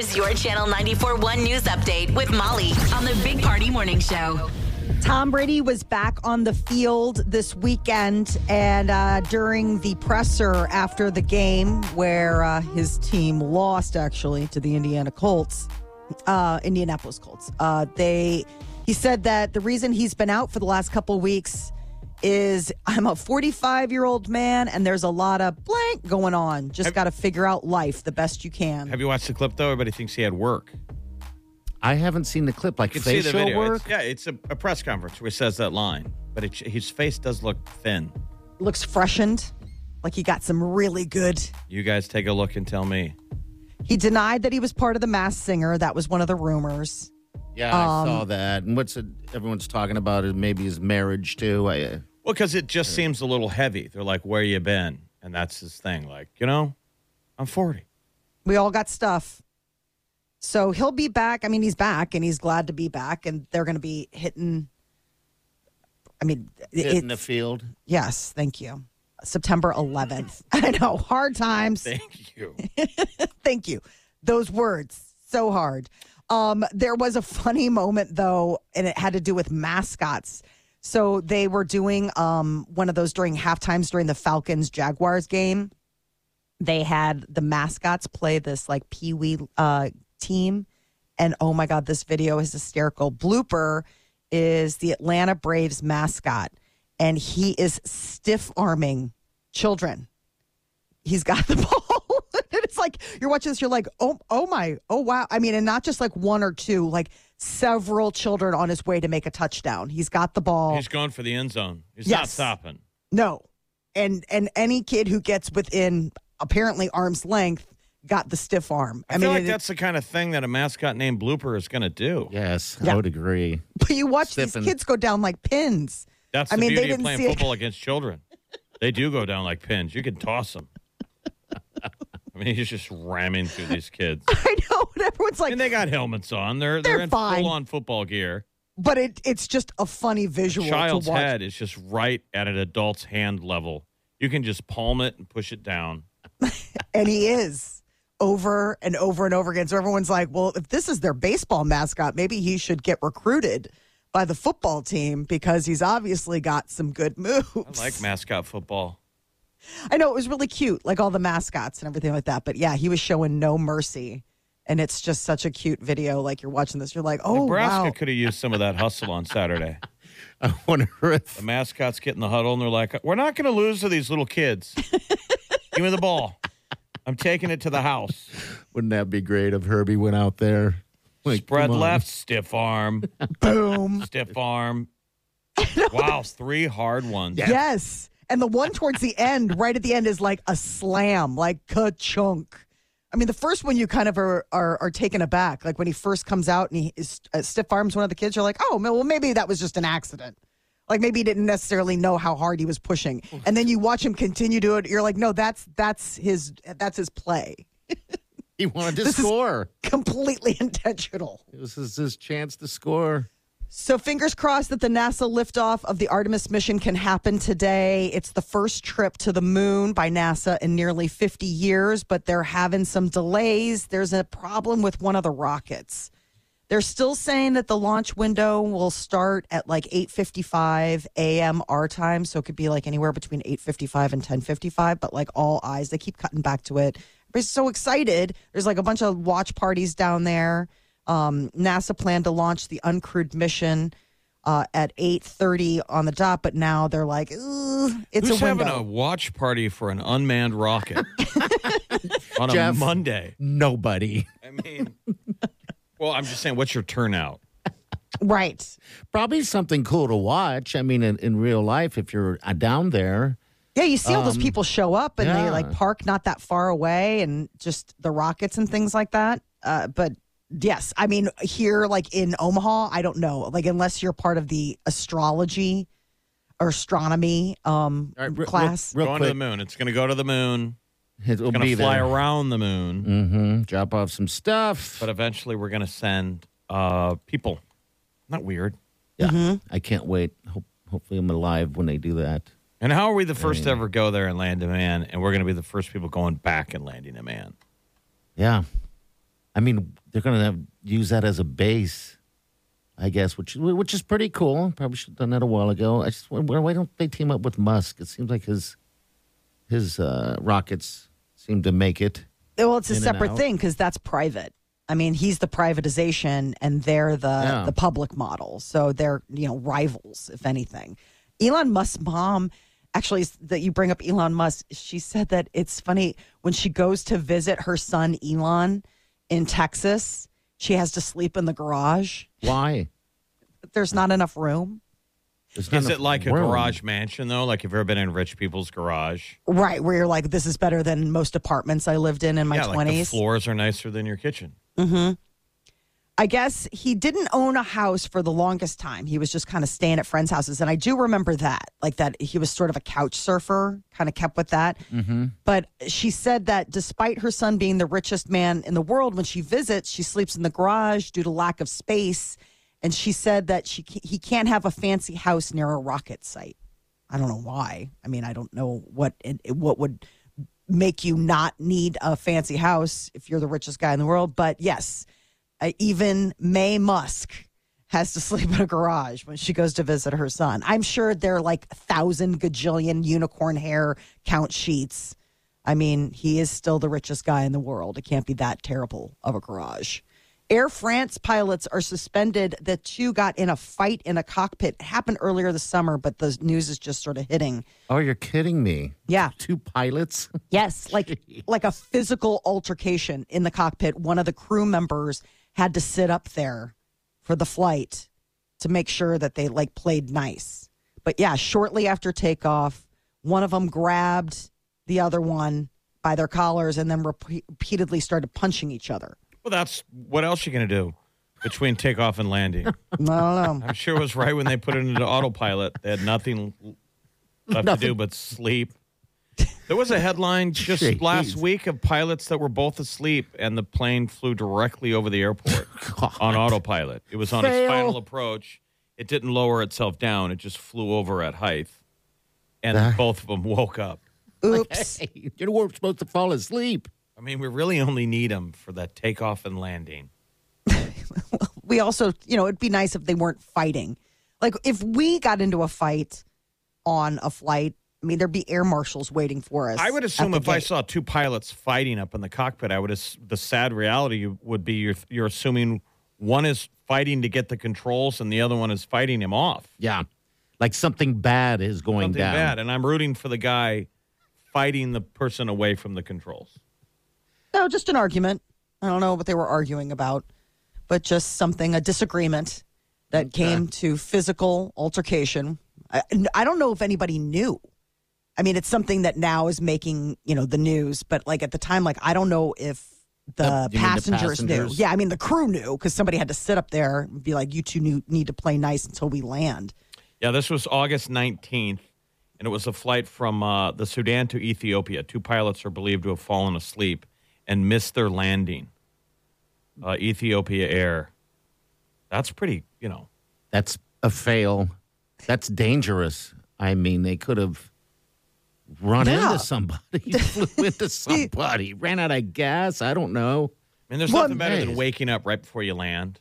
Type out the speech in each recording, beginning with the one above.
Your Channel 94.1 News Update with Molly on the Big Party Morning Show. Tom Brady was back on the field this weekend, and uh, during the presser after the game, where uh, his team lost actually to the Indiana Colts, uh, Indianapolis Colts, uh, they he said that the reason he's been out for the last couple weeks is I'm a 45 year old man, and there's a lot of blank going on. Just got to figure out life the best you can. Have you watched the clip though? Everybody thinks he had work. I haven't seen the clip. Like You can see the video. work. It's, yeah, it's a, a press conference where he says that line, but it, his face does look thin. Looks freshened, like he got some really good You guys take a look and tell me. He denied that he was part of the Masked Singer. That was one of the rumors. Yeah, I Um, saw that. And what's it, everyone's talking about is maybe his marriage too. I, uh, Well, because it just seems a little heavy. They're like, "Where you been?" And that's his thing. Like, you know, I'm 40. We all got stuff. So he'll be back. I mean, he's back and he's glad to be back. And they're going to be hitting. I mean, in the field. yes, thank you. September 11th. I know, hard times. Thank you. Thank you. Those words, so hard. Um, there was a funny moment though, and it had to do with mascots. So they were doing um, one of those during half times during the Falcons Jaguars game. They had the mascots play this like Pee Wee uh, team, and oh my god, this video is hysterical. Blooper is the Atlanta Braves mascot, and he is stiff arming children he's got the ball. And it's like you're watching this, you're like, oh, oh my, oh wow. I mean, and not just like one or two, like several children on his way to make a touchdown. He's got the ball. He's going for the end zone. He's not stopping. no, and and any kid who gets within apparently arm's length got the stiff arm. I, feel like it- that's the kind of thing that a mascot named Blooper is going to do. Yes, Yeah. I would agree. but you watch these kids go down like pins. That's I the mean, they beauty of didn't playing see it. football against children. They do go down like pins. You can toss them. Mean, he's just ramming through these kids. I know, and everyone's like, And they got helmets on. They're they're, They're in fine. full on football gear. but it it's just a funny visual Child's to watch. head is just right at an adult's hand level. You can just palm it and push it down. And he is over and over and over again. So everyone's like, well, if this is their baseball mascot, maybe he should get recruited by the football team because he's obviously got some good moves. I like mascot football. I know it was really cute, like all the mascots and everything like that. But yeah, he was showing no mercy. And it's just such a cute video. Like you're watching this, you're like, oh, Nebraska wow. could have used some of that hustle on Saturday. I wonder if The mascots get in the huddle and they're like, "We're not going to lose to these little kids. Give me the ball. I'm taking it to the house. wouldn't that be great if Herbie went out there? Like, Spread left, stiff arm, Boom. stiff arm. Wow, three hard ones. Yes. And the one towards the end, right at the end, is like a slam, like ka chunk. I mean, the first one you kind of are, are are taken aback. Like when he first comes out and he is, uh, stiff arms one of the kids, you're like, oh, well, maybe that was just an accident. Like maybe he didn't necessarily know how hard he was pushing. And then you watch him continue to it. You're like, no, that's that's his that's his play. He wanted to This is- score. Completely intentional. This is his chance to score. So fingers crossed that the NASA liftoff of the Artemis mission can happen today. It's the first trip to the moon by NASA in nearly 50 years, but they're having some delays. There's a problem with one of the rockets. They're still saying that the launch window will start at like 8:55 a.m. our time, so it could be like anywhere between 8:55 and 10:55, but like all eyes, they keep cutting back to it. Everybody's so excited. There's like a bunch of watch parties down there. Um, NASA planned to launch the uncrewed mission uh, at 8:30 on the dot, but now they're like, "Ooh, it's Who's a having a watch party for an unmanned rocket on a Jeff. Monday? Nobody. I mean, well, I'm just saying, what's your turnout? right. Probably something cool to watch. I mean, in, in real life, if you're uh, down there. Yeah, you see all those Um, people show up and they like park not that far away and just the rockets and things like that. Uh, but yes, I mean, here, like in Omaha, I don't know. Like, unless you're part of the astrology or astronomy um, All right, re- class. Real, real Going quick, to the moon. It's going to go to the moon. it'll Going be to fly there. around the moon. Mm-hmm. Drop off some stuff. But eventually, we're going to send uh, people. Not weird. yeah, Mm-hmm. I can't wait. Hope, hopefully, I'm alive when they do that. And how are we the first to ever go there and land a man? And we're going to be the first people going back and landing a man. Yeah, I mean, they're going to have use that as a base, I guess, which which is pretty cool. Probably should have done that a while ago. I just why, why don't they team up with Musk? It seems like his his uh, rockets seem to make it. Well, it's a separate thing because that's private. I mean, he's the privatization and they're the Yeah. the public model. So they're, you know, rivals, if anything. Elon Musk's mom, actually, that you bring up Elon Musk, she said that it's funny when she goes to visit her son, Elon, in Texas, she has to sleep in the garage. Why? There's not enough room. There's not Is it enough like a room. garage mansion, though? Like, have you ever been in rich people's garage? Right, where you're like, this is better than most apartments I lived in in my yeah, like the 20s. floors are nicer than your kitchen. Mm-hmm. I guess he didn't own a house for the longest time. He was just kind of staying at friends' houses. And I do remember that, like that he was sort of a couch surfer, kind of kept with that. Mm-hmm. But she said that despite her son being the richest man in the world, when she visits, she sleeps in the garage due to lack of space. And she said that she he can't have a fancy house near a rocket site. I don't know why. I mean, I don't know what it, what would make you not need a fancy house if you're the richest guy in the world. But yes, uh, even Maye Musk has to sleep in a garage when she goes to visit her son. I'm sure there are like a thousand gajillion unicorn hair count sheets. I mean, he is still the richest guy in the world. It can't be that terrible of a garage. Air France pilots are suspended. The two got in a fight in a cockpit. It happened earlier this summer, but the news is just sort of hitting. Oh, you're kidding me. Yeah. Two pilots? Yes, like like a physical altercation in the cockpit. One of the crew members had to sit up there for the flight to make sure that they like played nice. But yeah, shortly after takeoff, one of them grabbed the other one by their collars and then repe- repeatedly started punching each other. Well, that's what else you going to do between takeoff and landing? I don't know. I'm sure it was right when they put it into autopilot. They had nothing left to do but sleep. There was a headline just Jeez. last week of pilots that were both asleep, and the plane flew directly over the airport on autopilot. It was on its final approach. It didn't lower itself down; it just flew over at height, and That- both of them woke up. Oops. Hey, you weren't supposed to fall asleep. I mean, we really only need them for that takeoff and landing. we also, you know, it'd be nice if they weren't fighting. Like if we got into a fight on a flight, I mean, there'd be air marshals waiting for us. I would assume the if I saw two pilots fighting up in the cockpit, I would. Ass- the sad reality would be you're, you're assuming one is fighting to get the controls and the other one is fighting him off. Yeah. Like something bad is going Something down. bad, and I'm rooting for the guy fighting the person away from the controls. No, just an argument. I don't know what they were arguing about, but just something, a disagreement that came to physical altercation. I, I don't know if anybody knew. I mean, it's something that now is making, you know, the news, but like at the time, like, I don't know if the, The- you mean the passengers, knew. Yeah, I mean, the crew knew because somebody had to sit up there and be like, you two knew, need to play nice until we land. Yeah, this was August 19th, and it was a flight from uh, the Sudan to Ethiopia. Two pilots are believed to have fallen asleep and missed their landing. Uh, Ethiopia Air. That's pretty, you know. That's a fail. That's dangerous. I mean, they could have run Yeah. into somebody, flew into somebody, ran out of gas. I don't know. I mean, there's Well, nothing better than waking up right before you land.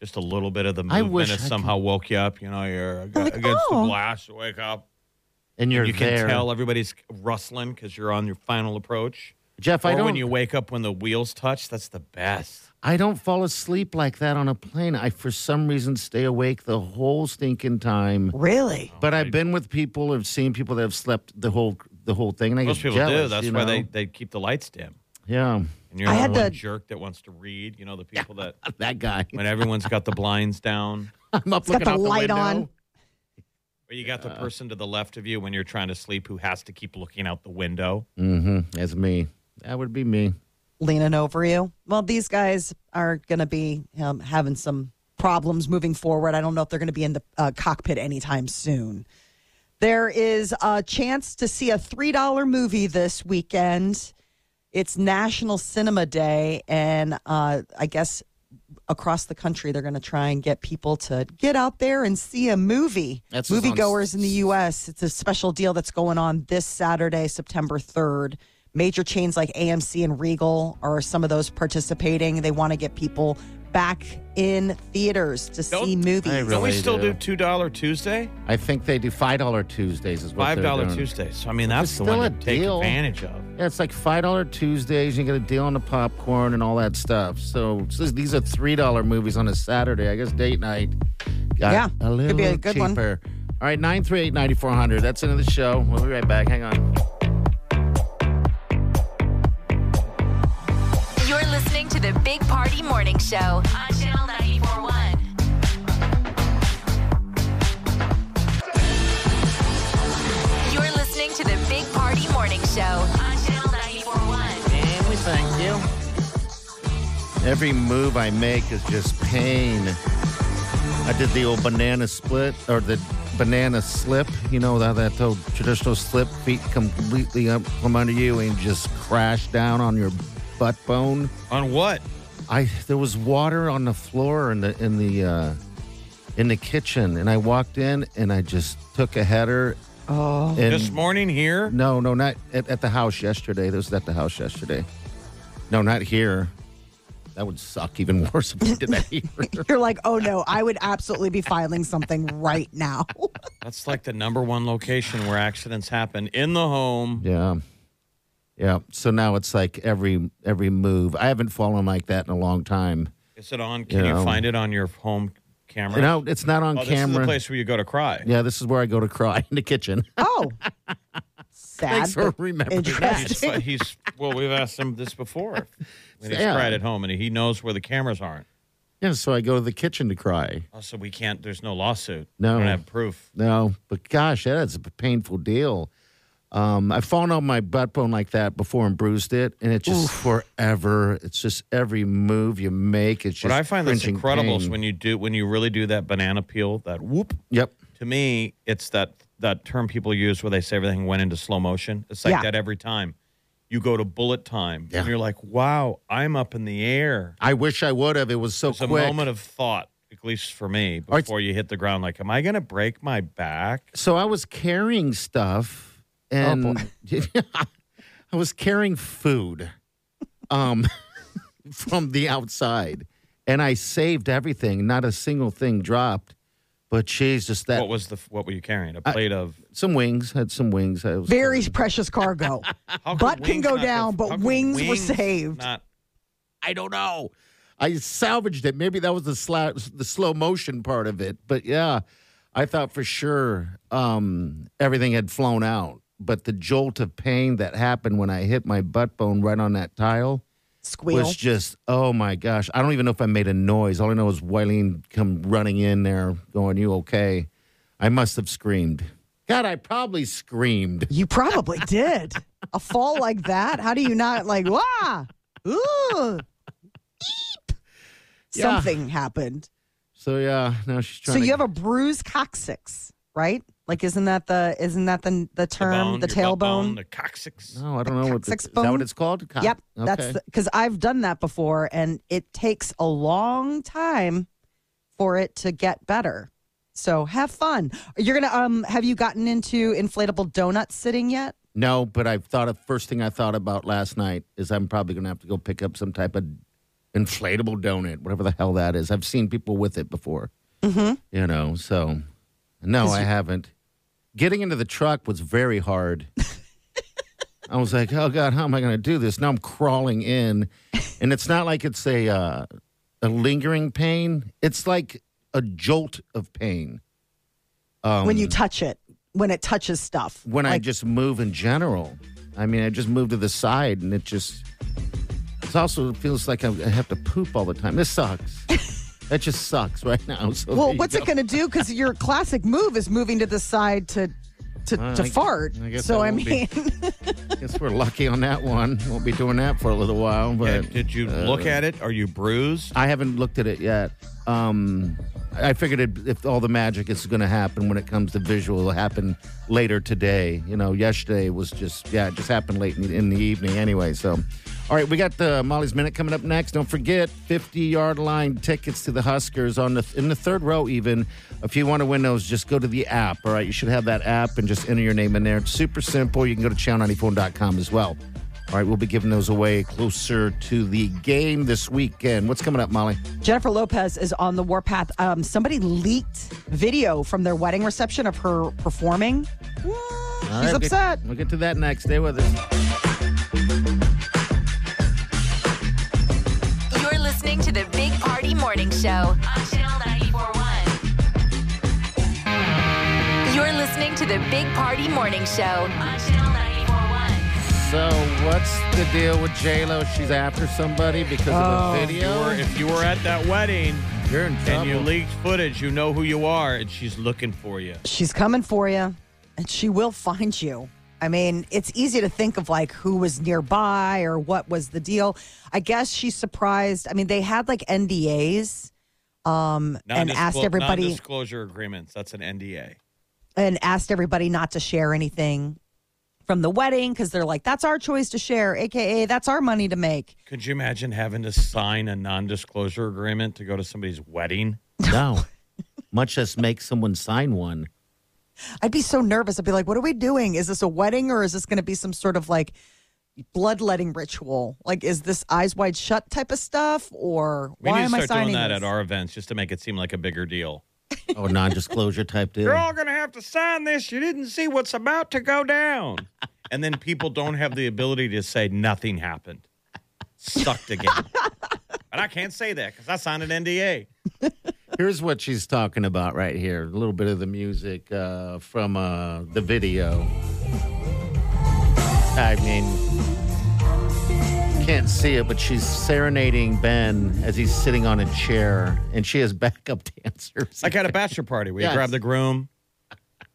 Just a little bit of the movement has I somehow woke you up. You know, you're oh, ag- like, against oh. the blast. You wake up. And you're you can there. tell everybody's rustling because you're on your final approach. Jeff, or I don't. when you wake up when the wheels touch, that's the best. I don't fall asleep like that on a plane. I, for some reason, stay awake the whole stinking time. Really? But I've been with people, I've seen people that have slept the whole the whole thing, and I Most get people do. jealous, That's you why know? they, they keep the lights dim. yeah, And you're I the had one to- jerk that wants to read. You know, the people that that guy. when everyone's got the blinds down. I'm up It's got looking the out light window. on. Or you got the person to the left of you when you're trying to sleep who has to keep looking out the window. Mm-hmm. That's me. That would be me. Leaning over you. Well, these guys are going to be um, having some problems moving forward. I don't know if they're going to be in the uh, cockpit anytime soon. There is a chance to see a $3 movie this weekend. It's National Cinema Day, and uh, I guess across the country they're going to try and get people to get out there and see a movie. That's just on Moviegoers in the U.S. It's a special deal that's going on this Saturday, September 3rd. Major chains like AMC and Regal are some of those participating. They want to get people back in theaters to see Don't- movies. I Don't we still do. do two dollar Tuesday? I think they do five dollar Tuesdays. Is what Five they're dollar doing. Tuesdays. So I mean that's is the still one a to take deal. advantage of. Yeah, it's like five dollar Tuesdays. You get a deal on the popcorn and all that stuff. So, so these are three dollar movies on a Saturday. I guess date night. Got Yeah, a little could be a good one. cheaper. All right, nine three eight ninety four hundred. That's into the show. We'll be right back. Hang on. The Big Party Morning Show on Channel 941. You're listening to the Big Party Morning Show on Channel 941. And we thank you. Every move I make is just pain. I did the old banana split or the banana slip. You know that that old traditional slip, feet completely up from under you and just crash down on your butt bone. On what? I there was water on the floor in the in the uh, in the kitchen, and I walked in and I just took a header. Oh, and This morning here? no, no, not at, at the house yesterday. This was at the house yesterday. No, not here. That would suck even worse if we did that here. You're like, oh no, I would absolutely be filing something right now. That's like the number one location where accidents happen in the home. yeah, yeah. So now it's like every every move. I haven't fallen like that in a long time. Is it on? Can You you know. find it on your home camera? No, it's not on oh, this is camera. the place where you go to cry. Yeah, this is where I go to cry in the kitchen. oh, sad. Thanks for but remembering that. interesting. But he's well. We've asked him this before. When he's Yeah. cried at home, and he knows where the cameras aren't. Yeah, so I go to the kitchen to cry. Oh, so we can't. There's no lawsuit. No. we don't have proof. No, but gosh, that is a painful deal. Um, I've fallen on my butt bone like that before and bruised it, and it just forever. It's just every move you make. It's just. What I find that's cringing incredible is when you do when you really do that banana peel, that whoop. Yep. To me, it's that that term people use where they say everything went into slow motion. It's like Yeah. that every time. You go to bullet time, Yeah. and you're like, "Wow, I'm up in the air." I wish I would have. It was so It's a moment of thought, at least for me, All right. before you hit the ground. Like, am I going to break my back? so I was carrying stuff, Oh, and I was carrying food, um, from the outside, and I saved everything. Not a single thing dropped. But Jesus, that what was the what were you carrying? A plate of some wings. Had some wings. I was Very precious cargo. how could Butt can wings go not down, have- but how could wings were saved. Not I don't know. I salvaged it. Maybe that was the sla- the slow motion part of it. But yeah, I thought for sure um, everything had flown out. But the jolt of pain that happened when I hit my butt bone right on that tile Squeal. was just oh my gosh. I don't even know if I made a noise. All I know is Wileen come running in there, going, "You okay?" I must have screamed. God, I probably screamed. You probably did. A fall like that? How do you not like, wah, ooh, eep. Yeah. Something happened. So yeah, now she's trying. So you have a bruised coccyx, right? Like, isn't that the isn't that the the term, the, your butt bone, tailbone? the coccyx. No, I don't know what the, coccyx is that. What it's called? Co- Yep, that's because I've done that before, and it takes a long time for it to get better. So have fun. You're gonna um have you gotten into inflatable donut sitting yet? No, but I thought of first thing I thought about last night is I'm probably going to have to go pick up some type of inflatable donut, whatever the hell that is. I've seen people with it before. Mm-hmm. You know, so no, I haven't. Getting into the truck was very hard. I was like, oh god, how am I going to do this? Now I'm crawling in, and it's not like it's a uh, a lingering pain. It's like a jolt of pain. Um, when you touch it, when it touches stuff. when I Like, just move in general. I mean, I just move to the side, and it just. It also feels like I I have to poop all the time. This sucks. That just sucks right now. So Well, what's go. it going to do? Because your classic move is moving to the side to to, Uh, to I- fart. I guess so I I mean, be- Guess we're lucky on that one. Won't be doing that for a little while. Yeah, But did you uh, look at it? Are you bruised? I haven't looked at it yet. Um, I figured it, if all the magic is going to happen when it comes to visual, it'll happen later today. You know, yesterday was just yeah, it just happened late in the, in the evening anyway. So, all right, we got the Molly's minute coming up next. Don't forget, fifty yard line tickets to the Huskers on the in the third row. Even if you want to win those, just go to the app. All right, you should have that app and just enter your name in there. It's super simple. You can go to channel94.com as well. All right, we'll be giving those away closer to the game this weekend. What's coming up, Molly? Jennifer Lopez is on the warpath. Um, somebody leaked video from their wedding reception of her performing. She's right, we'll get- upset. We'll get to that next. Stay with us. Morning Show on Channel 941. You're listening to the Big Party Morning Show on Channel 941. So, what's the deal with J Lo? She's after somebody because of Oh. a Or video. if you were at that wedding You're in trouble. and you leaked footage, you know who you are, and she's looking for you. She's coming for you, and she will find you. I mean, it's easy to think of like who was nearby or what was the deal. I guess she's surprised. I mean, they had like NDAs um, and asked everybody non-disclosure agreements. That's an NDA. and asked everybody not to share anything from the wedding because they're like, that's our choice to share, aka that's our money to make. Could you imagine having to sign a non-disclosure agreement to go to somebody's wedding? no, much less make someone sign one. I'd be so nervous. I'd be like, what are we doing? Is this a wedding or is this going to be some sort of like bloodletting ritual? Like, is this eyes wide shut type of stuff or We why need am to I start signing doing that this? at our events just to make it seem like a bigger deal. Oh, non-disclosure type deal. You're all going to have to sign this. You didn't see what's about to go down. and then people don't have the ability to say nothing happened. Sucked again. but I can't say that because I signed an NDA. Here's what she's talking about right here. A little bit of the music uh, from uh, the video. I mean, can't see it, but she's serenading Ben as he's sitting on a chair, and she has backup dancers. Like at a bachelor party where Yes. you grab the groom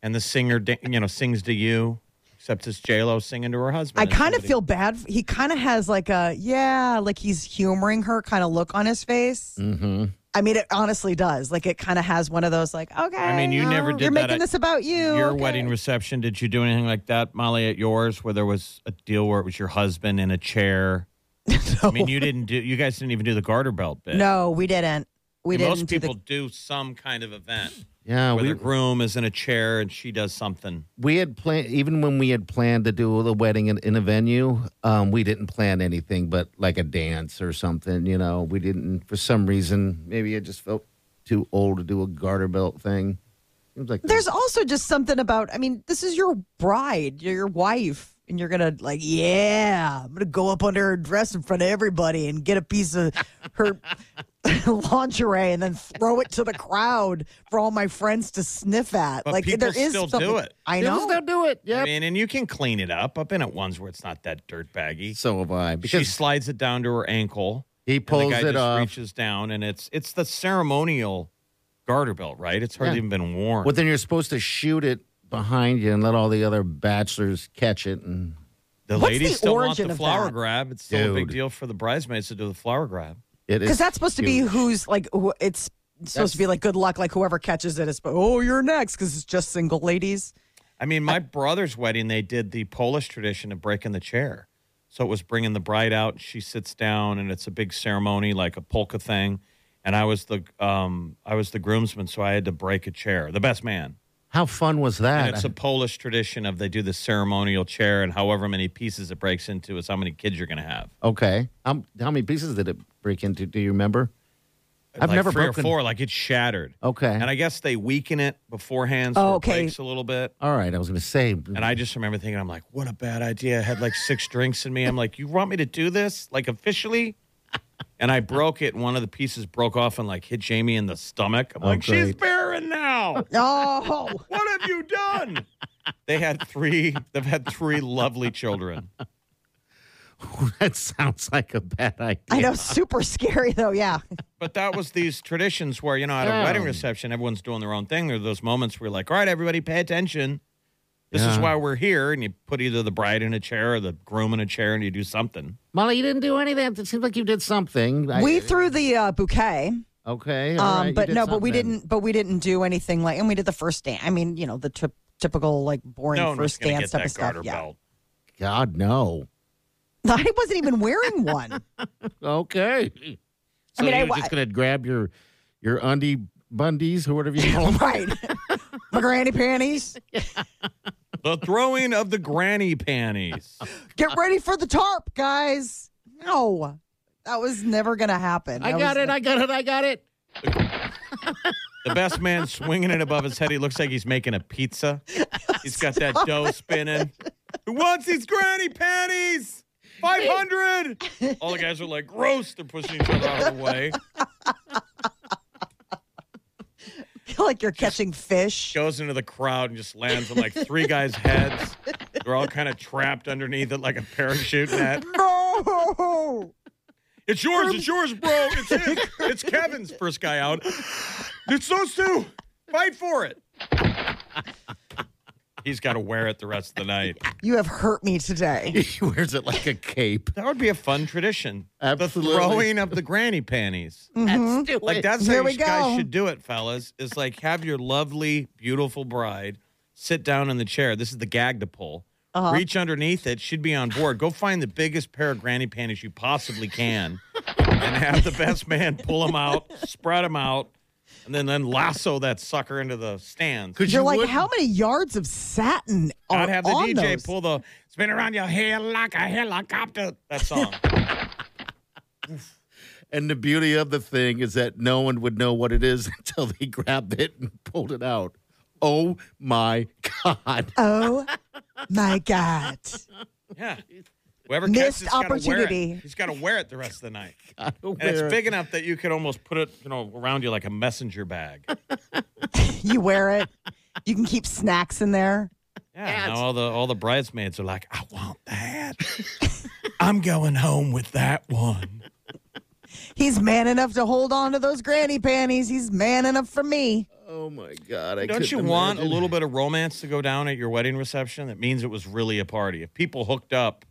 and the singer, you know, sings to you, except it's J-Lo singing to her husband. I kind of feel bad. He kind of has like a, yeah, like he's humoring her kind of look on his face. mm-hmm. I mean, it honestly does. Like, it kind of has one of those, like, okay. I mean, you never oh, did You're that making at this about you. Your okay. wedding reception, did you do anything like that, Molly, at yours, where there was a deal where it was your husband in a chair? I mean, you didn't do. You guys didn't even do the garter belt bit. No, we didn't. We I mean, didn't. Most do the- people do some kind of event Yeah, where we the groom is in a chair and she does something. we had planned even when we had planned to do the wedding in, in a venue um, we didn't plan anything but like a dance or something you know? We didn't for some reason maybe i just felt too old to do a garter belt thing. It was like There's also just something about, I mean, this is your bride, you're your wife, and you're going to, like, yeah, I'm going to go up under her dress in front of everybody and get a piece of her lingerie and then throw it to the crowd for all my friends to sniff at. But like, people there is still do it. I People know. still do it Yeah, I yeah mean, and you can clean it up. I've been at ones where it's not that dirt baggy. so have i She slides it down to her ankle. he and pulls the guy it just off reaches down, and it's it's the ceremonial garter belt, right? It's hardly Yeah. even been worn. well then you're supposed to shoot it behind you and let all the other bachelors catch it and the What's ladies the still want the flower that? grab. It's still a big deal for the bridesmaids to do the flower grab. it is Because that's supposed to be who's, like, who, it's supposed to be like good luck, like whoever catches it is, oh, you're next, because it's just single ladies. I mean, my brother's wedding, they did the Polish tradition of breaking the chair. So it was bringing the bride out. She sits down, and it's a big ceremony, like a polka thing. And I was the um, I was the groomsman, so I had to break a chair. The best man. How fun was that And it's a Polish tradition of they do the ceremonial chair, and however many pieces it breaks into is how many kids you're going to have. okay how, how many pieces did it break into do you remember I've Like never three broken- or four, like it's shattered. Okay. And I guess they weaken it beforehand, so Oh, it okay. breaks a little bit. all right i was going to say mm. And I just remember thinking, I'm like, what a bad idea. I had like six drinks in me. I'm like, you want me to do this, like officially? And I broke it. And one of the pieces broke off and like hit Jamie in the stomach. I'm Oh, like, she's great. barren now. Oh, What have you done? They had three. They've had three lovely children. that sounds like a bad idea I know, super scary though. Yeah, But that was these traditions where, you know, at a Yeah. wedding oh. reception, everyone's doing their own thing. There are those moments where you're like, all right, everybody pay attention. This is why we're here. And you put either the bride in a chair or the groom in a chair and you do something. Molly, you didn't do anything. It seems like you did something. I- we threw the uh, bouquet. okay, all Um, right, but did no, but we didn't. But we didn't do anything like, and we did the first dance. I mean, you know, the tip typical like boring No first dance get type that of stuff. garter Yeah. God no. I wasn't even wearing one. Okay. So mean, I you're wa- just gonna grab your your undie bundies or whatever you call them. right, my granny panties. The throwing of the granny panties. Get ready for the tarp, guys. No, that was never gonna happen. I That got was- it. I got it. I got it. The best man swinging it above his head. He looks like he's making a pizza. He's got that dough spinning. Who wants these granny panties? 500. All the guys are like, gross. They're pushing each other out of the way. Like you're catching fish. Goes into the crowd and just lands on like three guys' heads. They're all kind of trapped underneath it like a parachute net. No. It's yours. It's yours, bro. It's his. It's Kevin's first guy out. It's those two. Fight for it. He's got to wear it the rest of the night. You have hurt me today. He wears it like a cape. That would be a fun tradition. Absolutely. The throwing of the granny panties. Let's do Like it. that's Here how we you guys go. should do it, fellas. Is like have your lovely, beautiful bride sit down in the chair. This is the gag to pull. Uh-huh. Reach underneath it. She'd be on board. Go find the biggest pair of granny panties you possibly can, and have the best man pull them out, spread them out, and then then lasso that sucker into the stands. Could You're you like, would- how many yards of satin are I'd have the on DJ those? pull the spin around your hair like a helicopter. That song. And the beauty of the thing is that no one would know what it is until they grabbed it and pulled it out. Oh my God. Oh my God. Yeah. Whoever Missed catches it's gotta wear it. opportunity. He's got to wear it the rest of the night. And it's wear it. big enough that you could almost put it, you know, around you like a messenger bag. You wear it. You can keep snacks in there. Yeah. Now all the all the bridesmaids are like, I want that. I'm going home with that one. He's man enough to hold on to those granny panties. He's man enough for me. Oh my God. I Don't you couldn't want a little bit of romance to go down at your wedding reception? That means it was really a party. If people hooked up,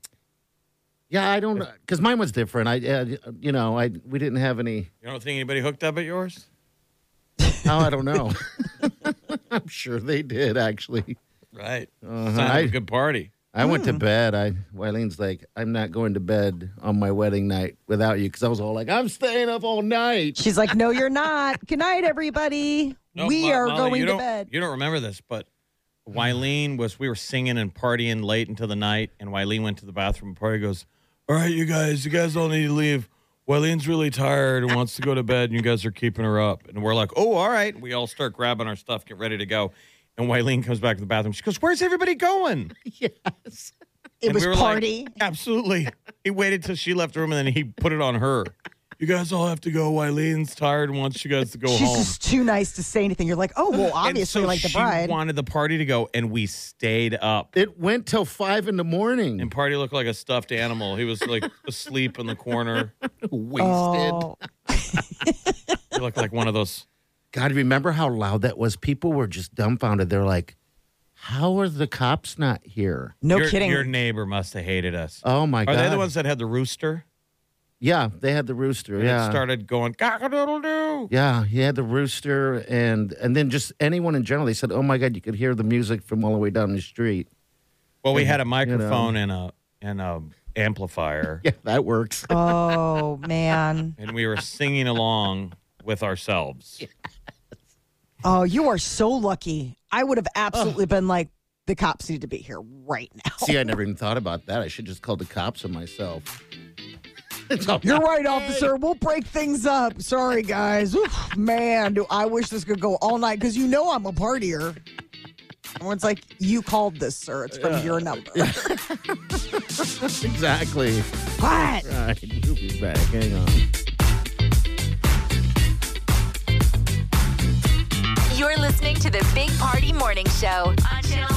Yeah, I don't because mine was different. I, uh, you know, I we didn't have any. you don't think anybody hooked up at yours? Oh, I don't know. I'm sure they did actually. Right. Uh-huh. Sounds like I- a good party. I went Hmm. to bed. I Wileen's like, I'm not going to bed on my wedding night without you because I was all like, I'm staying up all night. She's like, no, you're not. Good night, everybody. No, we Mo- are Molly, going you to don't- bed. You don't remember this, but Wileen was, we were singing and partying late into the night, and Wileen went to the bathroom. And party goes, All right, you guys, you guys all need to leave. Wileen's really tired and wants to go to bed, and you guys are keeping her up. And we're like, Oh, all right. We all start grabbing our stuff, get ready to go. And Wileen comes back to the bathroom. She goes, Where's everybody going? Yes. It And was we were party. Like, Absolutely. He waited till she left the room, and then he put it on her. You guys all have to go. Wileen's tired and wants you guys to go She's home. She's just too nice to say anything. You're like, oh, well, obviously, so like the she bride. wanted the party to go, and we stayed up. It went till five in the morning. And Party looked like a stuffed animal. He was like asleep in the corner. Wasted. Oh, He looked like one of those. God, remember how loud that was? People were just dumbfounded. They're like, "How are the cops not here?" no your, kidding. Your neighbor must have hated us. Oh my Are God! Are they the ones that had the rooster? Yeah, they had the rooster. And yeah, It started going cock-a-doodle doo. yeah, he had the rooster, and and then just anyone in general. They said, "Oh my God, you could hear the music from all the way down the street." Well, we had a microphone and a and a amplifier, Yeah, that works. oh, man. and we were singing along with ourselves. Oh, you are so lucky. I would have absolutely been like, the cops need to be here right now. See, I never even thought about that. I should just call the cops on myself. It's all You're right, officer. We'll break things up. Sorry, guys. Oof, man, do I wish this could go all night because you know I'm a partier. Everyone's like, you called this, sir. It's from your number. exactly. What? Right, we'll be back. Hang on. You're listening to the Big Party Morning Show on Channel